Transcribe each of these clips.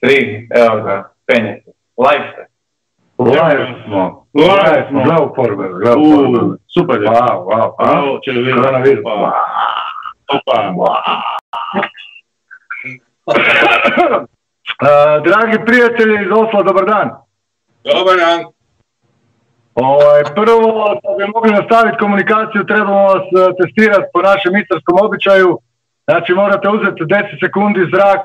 tri, evo ga, penjete. Live ste. Live smo. Live smo. Gle u forme, gle u U, forme. super je. Wow, wow, wow. Bravo, će vidjeti. Koronavirus. Opa. Opa. Uh, dragi prijatelji iz Osla, dobar dan. Dobar dan. Ovaj, prvo, da bi mogli nastaviti komunikaciju, trebamo vas eh, testirati po našem istarskom običaju. Znači, morate uzeti 10 sekundi zrak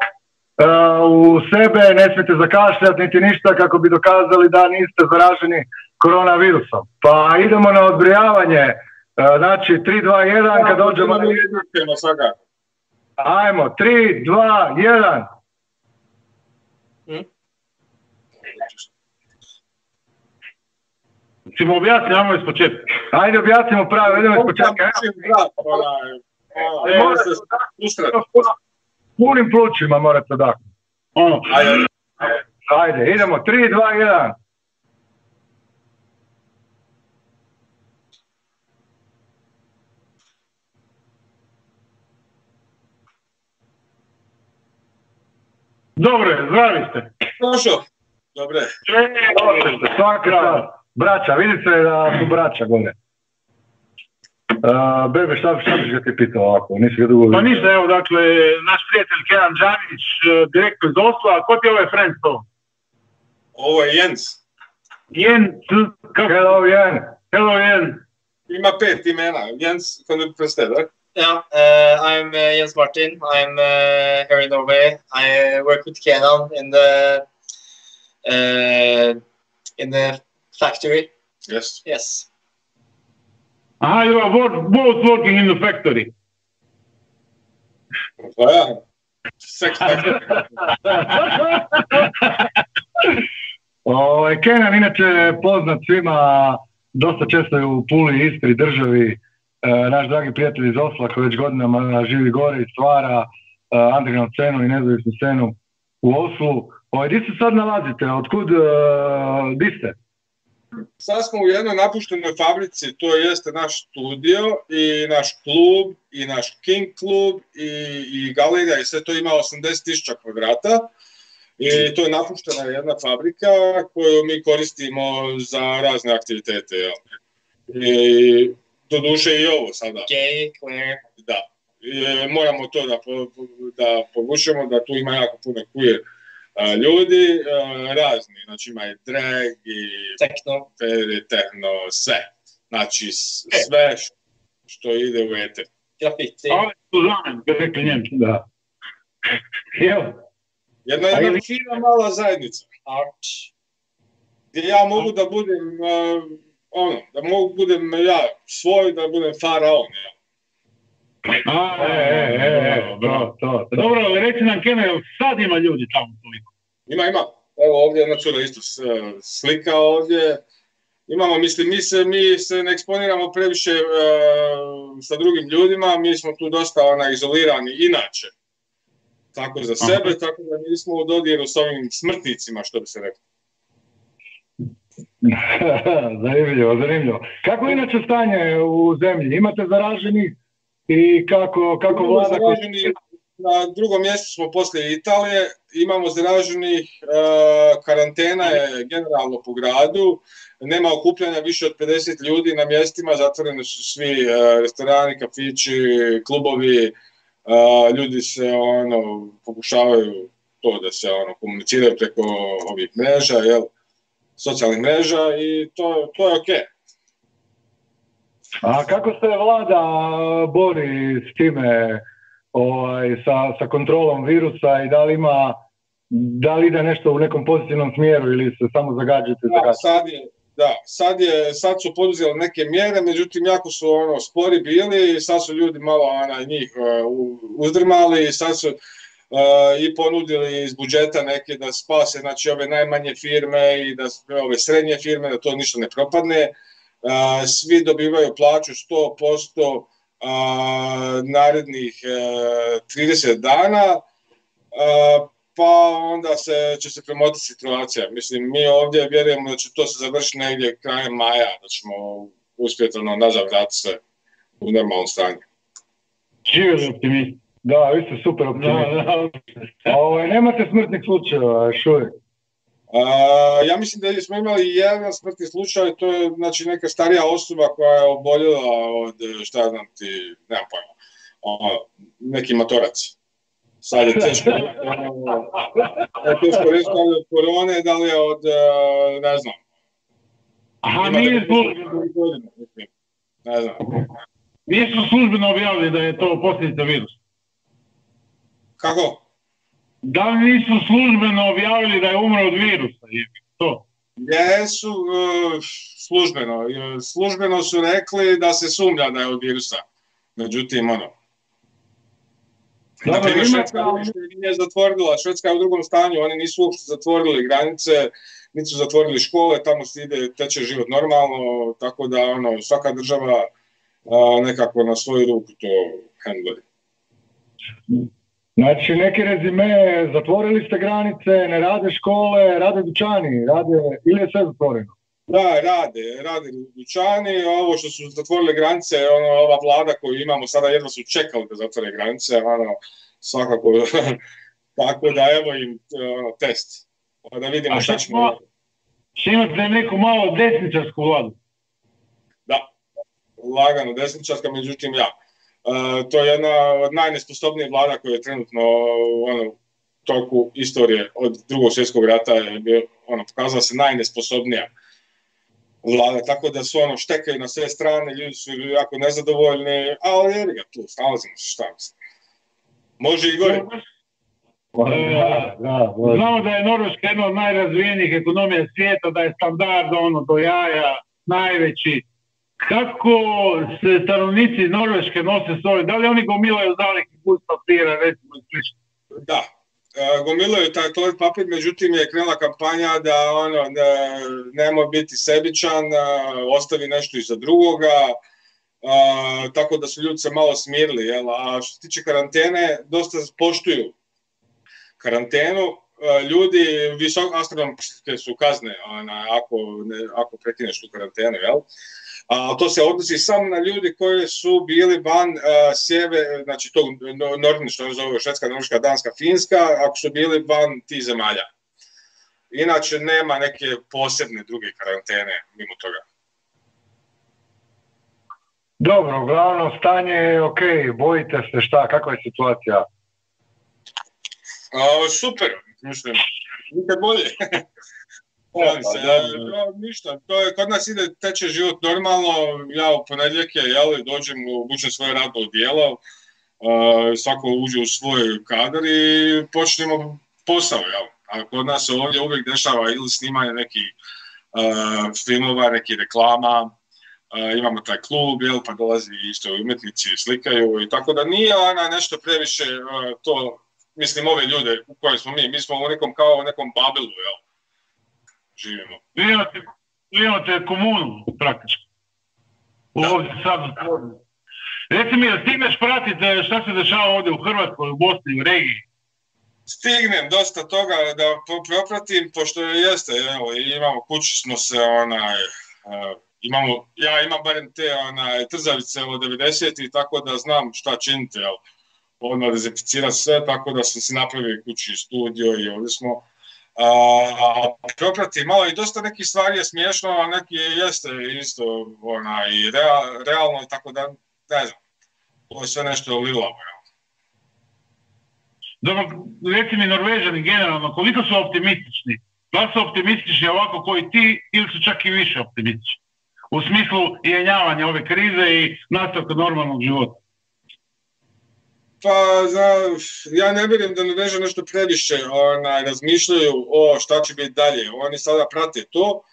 u sebe, ne smijete zakašljati niti ništa kako bi dokazali da niste zaraženi koronavirusom. Pa idemo na odbrijavanje. Eh, znači, 3, 2, 1, kad dođemo na. Ajmo, 3, 2, 1. Ćemo objasniti, ajmo iz početka. Ajde, objasnimo pravo, idemo iz početka. Se. Punim plućima morate da. Ono, Ajde, Ajde, idemo, 3, 2, 1. dobro je, zdravi ste. došao. Dobre. Svaka čast. Braća, vidite da su braća gore. Uh, bebe, šta, šta biš ga ti pitao ovako? Nisi ga dugo Pa ništa, evo, dakle, naš prijatelj Kenan Đanić, eh, direktno iz Osla, ko ti je ovaj friend to? Ovo je Jens. Jens, kako? Hello, Jens. Hello, Jens. Ima pet imena. Jens, kan du prestere? Yeah, uh, I'm uh, Jens Martin. I'm uh, here in Norway. I work with Kenan in the uh, in the factory. Yes. Yes. You are both, working in the factory. Sex factor. Ovaj, Kenan, inače poznat svima, dosta često je u Puli, Istri, državi, e, naš dragi prijatelj iz Osla koji već godinama živi gore i stvara e, underground scenu i nezavisnu scenu u Oslu. Ovaj, di se sad nalazite? Otkud, e, di ste? Sad smo u jednoj napuštenoj fabrici, to jeste naš studio i naš klub i naš King klub i, i galerija i sve to ima 80.000 kvadrata. I to je napuštena jedna fabrika koju mi koristimo za razne aktivitete. Jel? I doduše i ovo sada. Da. E, moramo to da, da povučemo, da tu ima jako puno queer ljudi, a, razni, znači ima i drag i Techno. tehno, sve. Znači s- sve što ide u eter. Su zamen, ga rekli njemci. Da. Evo, Jedna, A jedna fina mala zajednica, Art. gdje ja mogu da budem, a, ono, da mogu budem ja svoj, da budem faraon. Ja. A, e, e, e, e, to, to, to. Dobro, ali reci nam Kenan, jel sad ima ljudi tamo toliko? Ima, ima. Evo ovdje jedna cura isto s- slika ovdje. Imamo, mislim, mi se, mi se ne eksponiramo previše e, sa drugim ljudima, mi smo tu dosta ona, izolirani inače. Tako za Aha. sebe, tako da nismo u dodiru s ovim smrtnicima, što bi se reklo. zanimljivo, zanimljivo. Kako je inače stanje u zemlji? Imate zaraženih i kako, kako vlada... na drugom mjestu smo poslije Italije, imamo zaraženih, e, karantena je generalno po gradu, nema okupljanja više od 50 ljudi na mjestima, zatvoreni su svi e, restorani, kafići, klubovi, e, ljudi se ono, pokušavaju to da se ono, komuniciraju preko ovih mreža, jel, socijalnih mreža i to, to je okej. A kako se vlada bori s time, ovaj, sa, sa kontrolom virusa i da li ima, da li ide nešto u nekom pozitivnom smjeru ili se samo zagađujete i Da, sad je, da, sad, je, sad su poduzeli neke mjere, međutim jako su ono spori bili i sad su ljudi malo ona, njih uh, uzdrmali i sad su uh, i ponudili iz budžeta neke da spase znači ove najmanje firme i da ove srednje firme da to ništa ne propadne. Svi dobivaju plaću 100% uh, narednih uh, 30 dana. Uh, pa onda se, će se premotiti situacija. Mislim, mi ovdje vjerujemo da će to se završiti negdje krajem maja, da ćemo uspjeti ono, nazad vratiti se u normalno stanje. Živjeli optimist. Da, vi ste super. Da, da. Ovaj, nemate smrtnih slučajeva još uvijek. Ja mislim da smo imali jedan smrtni slučaj, to je znači neka starija osoba koja je oboljela od, šta ja znam ti, nemam pojma, ono, neki motorac. Sad je teško, ono, je teško reći da li od korone, da li je od, e, ne znam. Aha, nije službeno, Ne znam. nisu službeno objavili da je to posljedica virusa. Kako? Da li nisu službeno objavili da je umro od virusa? Je to. Jesu e, službeno. e, Službeno su rekli da se sumnja da je od virusa. Međutim, ono, Dobro, ima Švedska nije zatvorila, Švedska je u drugom stanju, oni nisu uopšte zatvorili granice, niti su zatvorili škole, tamo se ide, teče život normalno, tako da ono, svaka država a, nekako na svoju ruku to handluje. Znači, neki rezime, zatvorili ste granice, ne rade škole, rade dućani, rade, ili je sve zatvoreno? Da, rade, rade dućani, ovo što su zatvorili granice, ono, ova vlada koju imamo sada jedva su čekali da zatvore granice, ono, svakako, tako da evo im ono, test, pa da vidimo A šta ćemo. Će imate neku malo desničarsku vladu. Da, lagano desničarska, međutim ja. E, to je jedna od najnesposobnijih vlada koja je trenutno u ono, toku istorije od drugog svjetskog rata je bio, ono, pokazala se najnesposobnija vlada, tako da su ono štekaju na sve strane, ljudi su jako nezadovoljni, ali jebi ga tu, snalazimo se šta mislim. Može i gore. Da, da, da. Znamo da je Norveška jedna od najrazvijenijih ekonomija svijeta, da je standard ono do jaja najveći. Kako se stanovnici Norveške nose s ovim? Da li oni gomilaju zalihe put papira, recimo slično? Da, e, gomilaju taj toalet papir, međutim je krenula kampanja da ono, da nemoj biti sebičan, a, ostavi nešto iza drugoga, a, tako da su ljudi se malo smirili, jel? a što se tiče karantene, dosta poštuju karantenu, ljudi, visok, astronomske su kazne ona, ako, ne, ako tu karantenu, jel? A to se odnosi samo na ljudi koji su bili van sjeve, znači tog no- Nordin, što zove Švedska, Norveška, Danska, Finska, ako su bili van tih zemalja. Inače nema neke posebne druge karantene mimo toga. Dobro, uglavnom stanje je ok, bojite se šta, kakva je situacija? A, super, mislim, nikad bolje. Da, da. ništa, to je, kod nas ide, teče život normalno, ja u ponedjeljke, jel, dođem, obučem svoje radno odijelo, uh, svako uđe u svoj kadar i počnemo posao, jel. A kod nas se ovdje uvijek dešava ili snimanje nekih uh, filmova, nekih reklama, uh, imamo taj klub, jel, pa dolazi isto umjetnici i slikaju i tako da nije ona nešto previše uh, to, mislim ove ljude u kojem smo mi, mi smo u nekom kao u nekom babilu, jel, živimo. Vi imate, vi imate komunu praktički. Ovdje sad. Reci mi, stigneš pratiti šta se dešava ovdje u Hrvatskoj, u Bosni, u regiji? Stignem dosta toga da propratim, pošto jeste, evo, imamo, kući smo se, onaj, uh, imamo, ja imam barem te onaj, trzavice od 90 i tako da znam šta činiti, jel, odmah dezinficira sve, tako da sam si napravio kući studio i ovdje smo. A, a proprati malo i dosta nekih stvari je smiješno, a neki jeste isto onaj, rea- realno i tako da, ne znam, to je sve nešto lilavo, jel. Dobro, reci mi Norvežani generalno, koliko su optimistični? Da su optimistični ovako koji ti ili su čak i više optimistični? U smislu jenjavanja ove krize i nastavka normalnog života. Pa, za, ja ne vjerujem da Norveža nešto previše onaj, razmišljaju o šta će biti dalje. Oni sada prate to,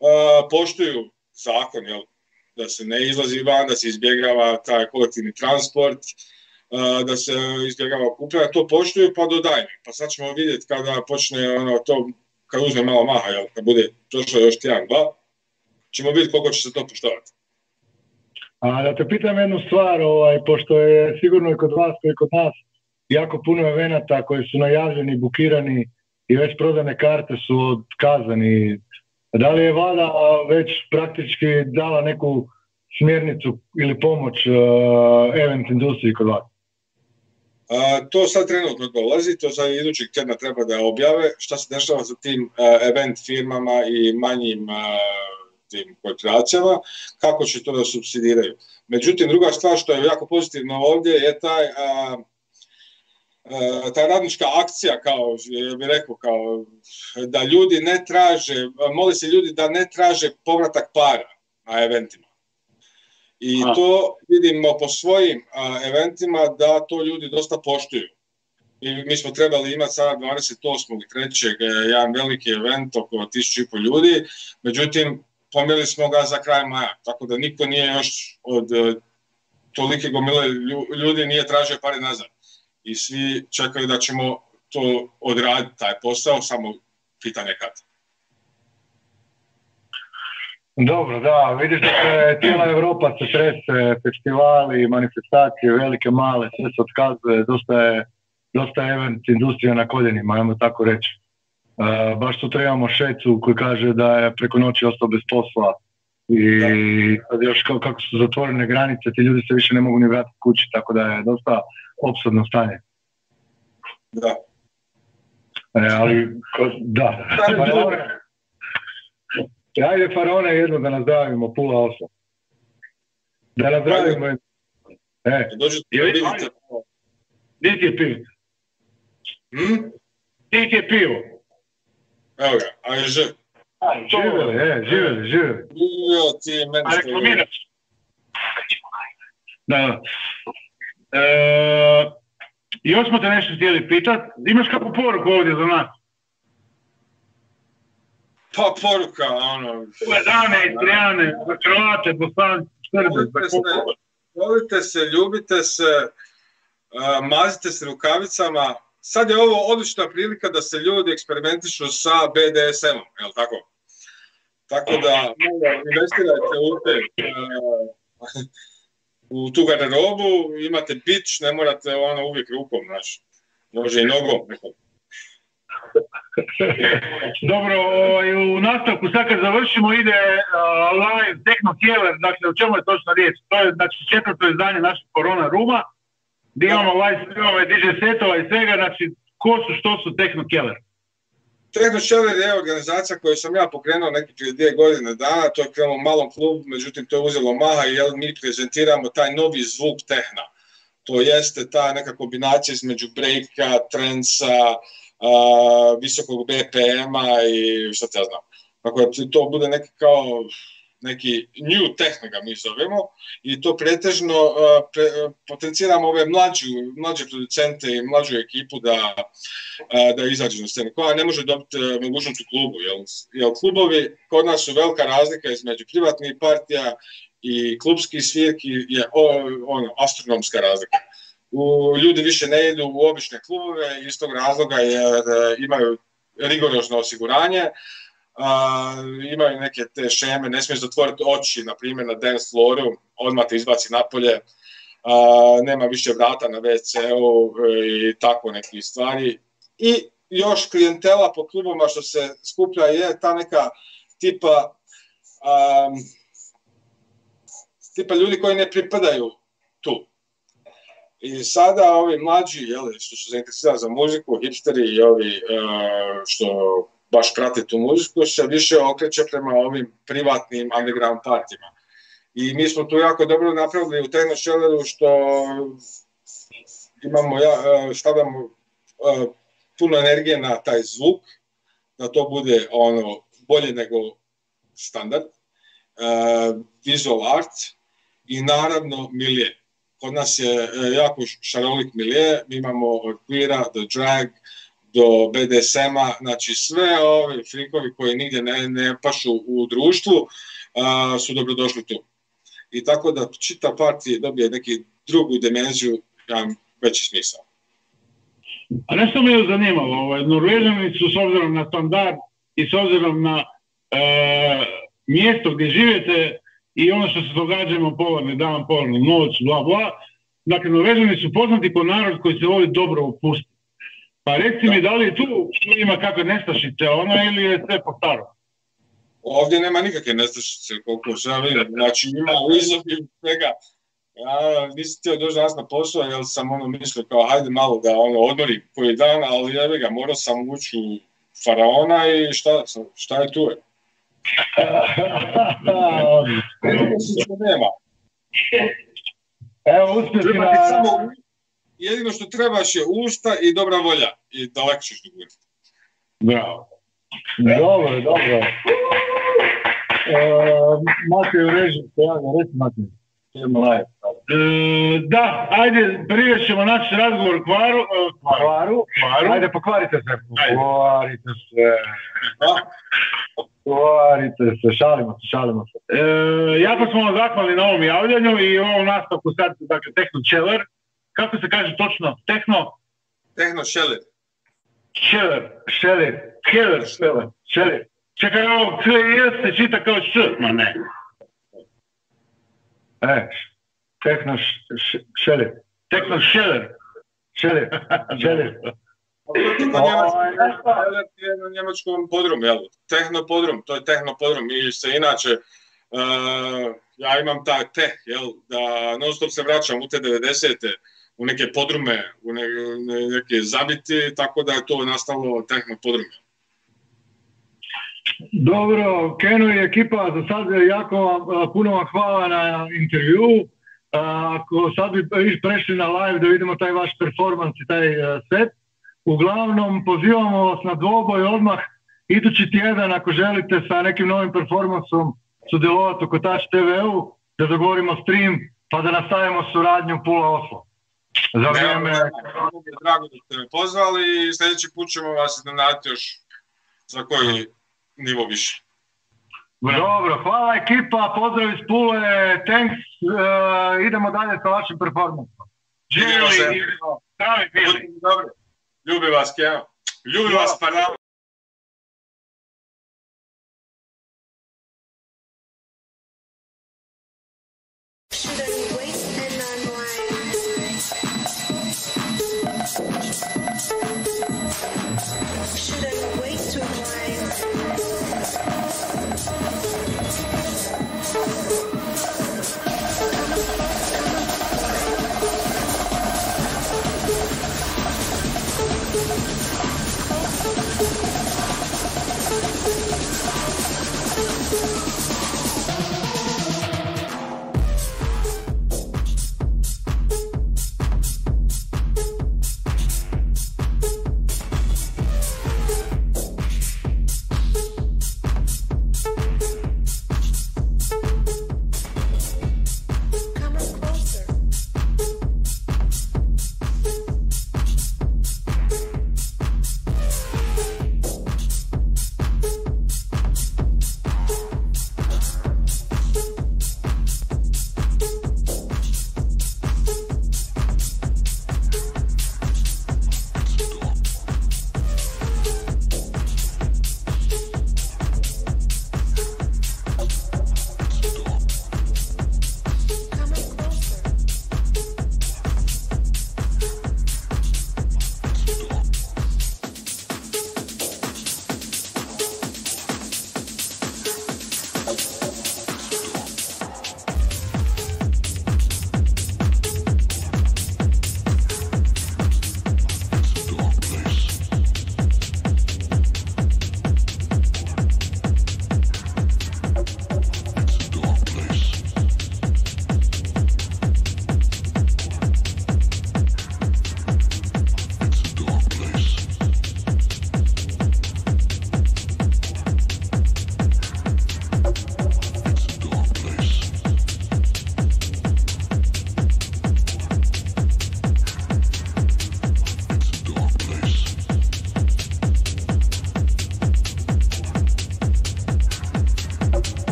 a, poštuju zakon, jel, da se ne izlazi van, da se izbjegava taj kolektivni transport, a, da se izbjegava okupljanje, to poštuju pa do daljnjeg. Pa sad ćemo vidjeti kada počne ono, to, kad uzme malo maha, jel, kad bude prošlo još tjedan, dva, ćemo vidjeti koliko će se to poštovati. A da te pitam jednu stvar, ovaj, pošto je sigurno i kod vas, i kod nas, jako puno evenata koji su najavljeni, bukirani i već prodane karte su otkazani. Da li je vlada već praktički dala neku smjernicu ili pomoć uh, event industriji kod vas? to sad trenutno dolazi, to sad idućeg tjedna treba da objave šta se dešava sa tim event firmama i manjim tim korporacijama, kako će to da subsidiraju. Međutim, druga stvar što je jako pozitivno ovdje je taj a, ta radnička akcija, kao, ja bih rekao, kao, da ljudi ne traže, moli se ljudi da ne traže povratak para na eventima. I A. to vidimo po svojim eventima da to ljudi dosta poštuju. I mi smo trebali imati sada 28.3. jedan veliki event oko 1500 ljudi, međutim, pomjeli smo ga za kraj maja, tako da niko nije još od tolike gomile ljudi nije tražio pare nazad i svi čekaju da ćemo to odraditi, taj posao, samo pitanje kad. Dobro, da, vidiš da se cijela Europa se trese, festivali, manifestacije, velike, male, sve se otkazuje, dosta je, dosta je event industrija na koljenima, ajmo tako reći. Uh, baš sutra imamo Šecu koji kaže da je preko noći ostao bez posla i sad još kao, kako su zatvorene granice, ti ljudi se više ne mogu ni vratiti kući, tako da je dosta opsadno stanje. Da. E, ali, ko, da. Faraone. Ajde Faraone jedno da nazdravimo, pula osam. Da nazdravimo jedno. E. Gdje ti je pivo? Hm? Gdje ti je pivo? Evo ga, a je ž. Živjeli, e, živjeli, živjeli. Jo, ti meni A reklamiraš? Da, da. E, još smo te nešto htjeli pitat. Imaš kakvu poruku ovdje za nas? Pa poruka, ono... Dane, Istrijane, za Hrvate, Bosance, Srbe. Volite se, volite se, ljubite se, uh, mazite se rukavicama. Sad je ovo odlična prilika da se ljudi eksperimentišu sa BDSM-om, je li tako? Tako da, investirajte u te, uh, u tu garderobu, imate bić, ne morate ono uvijek rukom, znaš. Može i nogom. Dobro, ovaj, u nastavku sad kad završimo ide live Techno Killer, dakle o čemu je točno riječ? To je znači četvrto izdanje našeg Corona Ruma, gdje imamo live streamove, DJ setova i svega, znači ko su, što su Techno Killer? Techno Killer je organizacija koju sam ja pokrenuo neki prije dvije godine dana, to je krenulo u malom klubu, međutim to je uzelo maha i jel, mi prezentiramo taj novi zvuk tehna. To jeste ta neka kombinacija između breaka, trensa, uh, visokog BPM-a i šta te ja znam. Tako da to bude neki kao neki new techno ga mi zovemo i to pretežno uh, pre, uh, potenciramo ove mlađu, mlađe producente i mlađu ekipu da, uh, da izađu na scenu, koja ne može dobiti uh, mogućnost u klubu, jer, jer klubovi kod nas su velika razlika između privatnih partija i klubskih svirki je ono, astronomska razlika. U, ljudi više ne idu u obične klubove iz tog razloga jer imaju rigorozno osiguranje, a, imaju neke te šeme, ne smiješ zatvoriti oči, na primjer, na dance flooru, odmah te izbaci napolje, a, nema više vrata na WC-u i tako neke stvari. I još klijentela po klubovima što se skuplja je ta neka tipa a, tipa ljudi koji ne pripadaju tu. I sada ovi mlađi, jeli, što su zainteresirani za muziku, hipsteri i ovi uh, što baš prati tu muziku, se više okreće prema ovim privatnim underground partijima. I mi smo tu jako dobro napravili u Techno Shelleru što imamo, ja, stavljamo puno energije na taj zvuk, da to bude ono bolje nego standard, visual art i naravno milije. Kod nas je jako šarolik milije, mi imamo od queera do drag, do BDSM-a, znači sve ove frikovi koji nigdje ne, ne pašu u društvu a, su dobrodošli tu. I tako da čita partija dobije neki drugu dimenziju, ja veći smisao. A nešto me je zanimalo, ovaj, Norvežani su s obzirom na standard i s obzirom na e, mjesto gdje živite i ono što se događamo polarni dan, polarnu noć, bla bla, dakle Norvežani su poznati po narod koji se voli dobro opustiti. Pa reci mi, da li tu ima kakve nestašice ona ili je sve po starom? Ovdje nema nikakve nestašice, koliko ja vidim. Znači ima u izobilju svega. Ja nisam htio doći danas na posao jer sam ono mislio kao hajde malo da ono odmorim koji dan, ali jebi ga, morao sam ući u faraona i šta, šta je tu je? nema. Evo, uspjeti na... samo, jedino što trebaš je usta i dobra volja i daleko ćeš dogurati. Bravo. Dobro, dobro. E, Matej, reži se javlja. Idemo live. E, da, ajde, prije ćemo naći razgovor kvaru. e, kvaru. Kvaru. Kvaru. Ajde, pokvarite se. Pokvarite se. Pokvarite se. Šalimo se, šalimo se. E, jako smo vam zahvalni na ovom javljanju i ovom nastavku sad, dakle, Techno Cheller. Kako se kaže točno? Techno Tehno šelir. Cheller. Šelir. Cheller. Šelir. Šelir. Čekaj, ovo K i S se čita kao Š. Ma ne. E, tehno š- š- šelir. Techno Cheller. Šelir. Šelir. Na njemačkom, šelir je na njemačkom podrum, jel? Tehno to je tehno podrum i se inače, uh, ja imam taj teh, jel, da non stop se vraćam u te 90. u neke podrume, u ne, ne- neke zabiti, tako da je to nastalo tehno podrume. Dobro, Keno i ekipa, za sad jako vam, puno vam hvala na intervju. Ako sad bi prešli na live da vidimo taj vaš performans i taj a, set. Uglavnom, pozivamo vas na dvoboj odmah idući tjedan ako želite sa nekim novim performansom sudjelovati u Kotač TV-u, da dogovorimo stream pa da nastavimo suradnju Pula Oslo. Za vrijeme... Drago da ste me pozvali i sljedeći put ćemo vas iznenaditi još za koji nivo više. Dobro, hvala ekipa, pozdrav iz Pule, thanks, e, idemo dalje sa vašim performansom. Živjeli. Zdravi bili. Ljubi vas, Keno. Ljubi vas, Panama.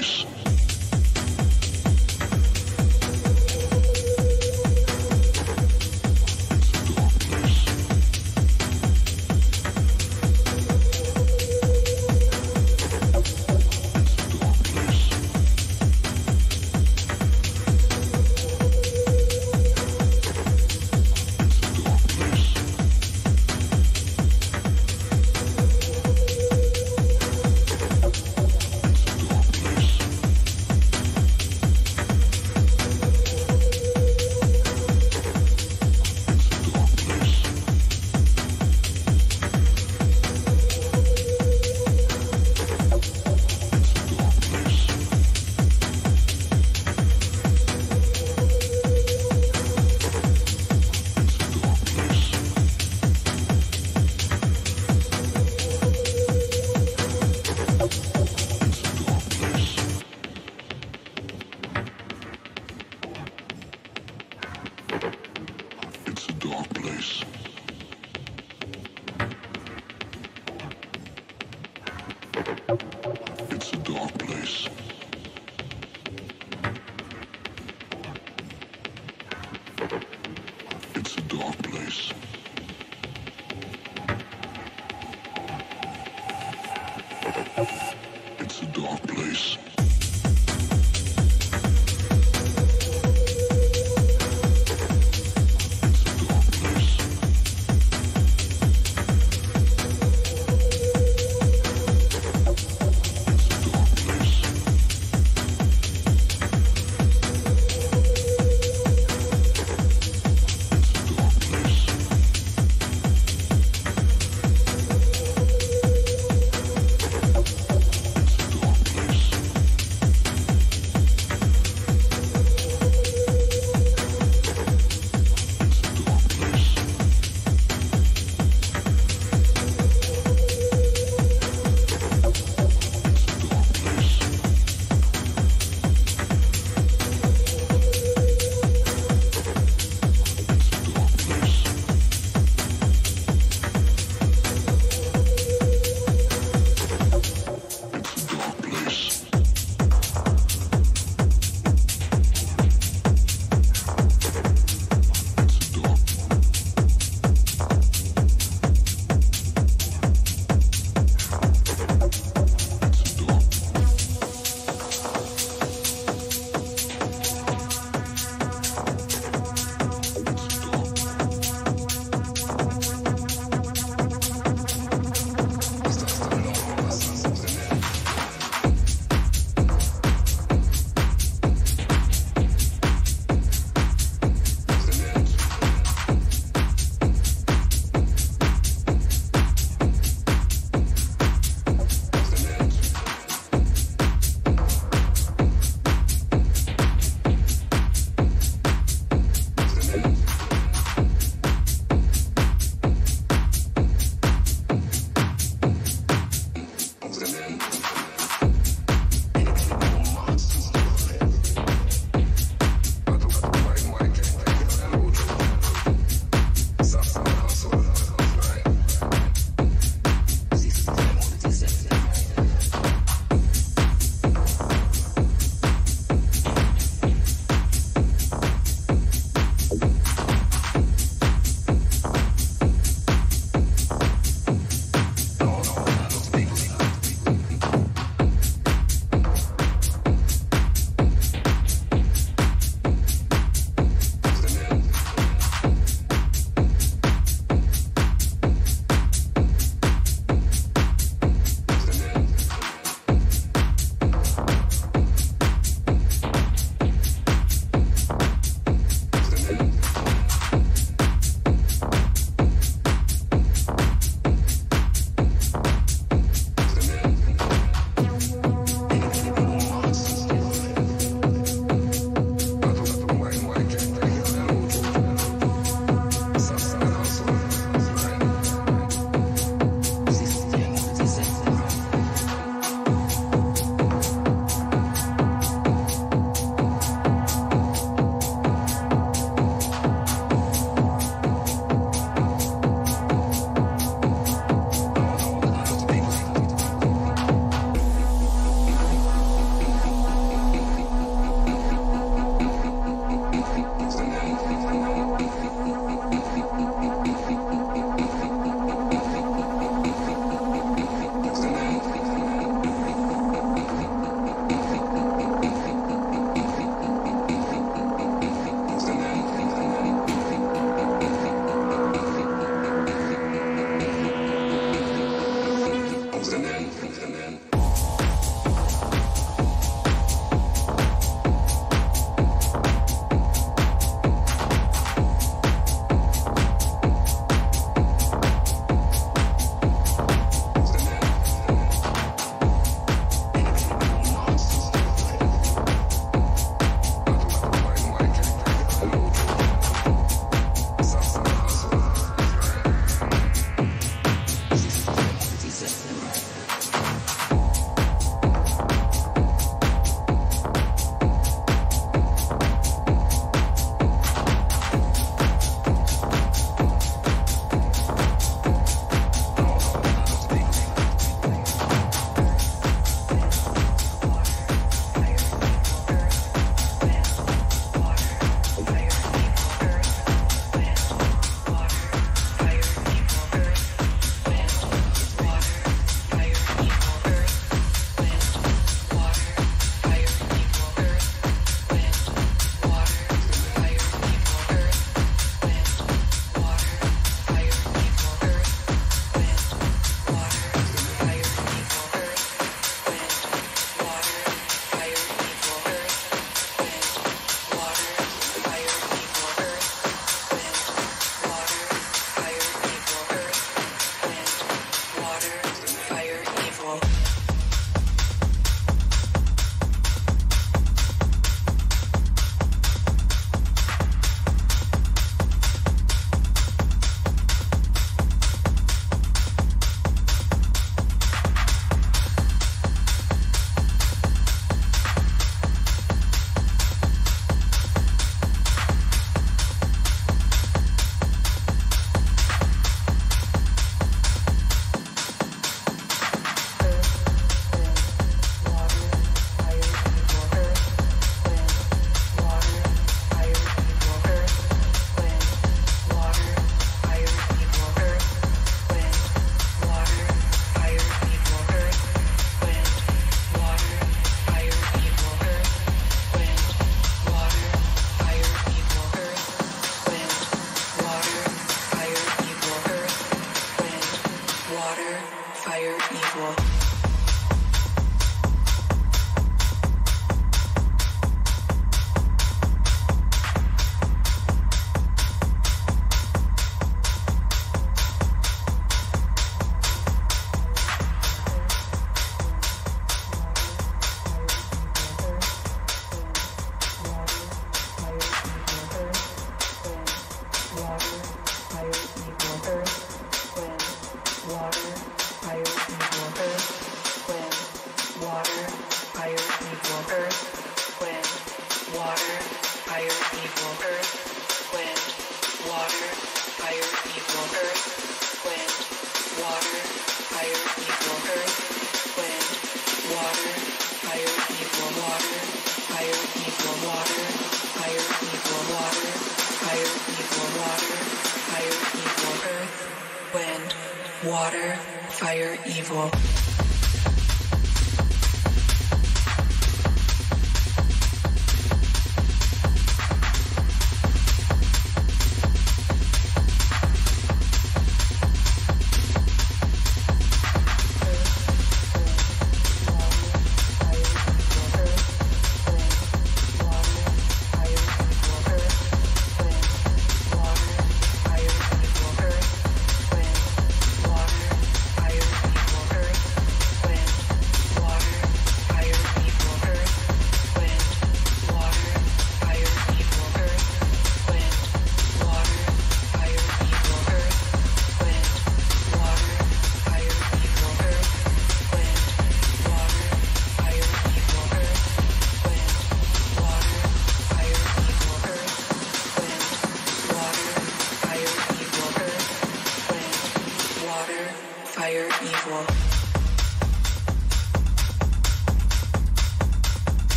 place.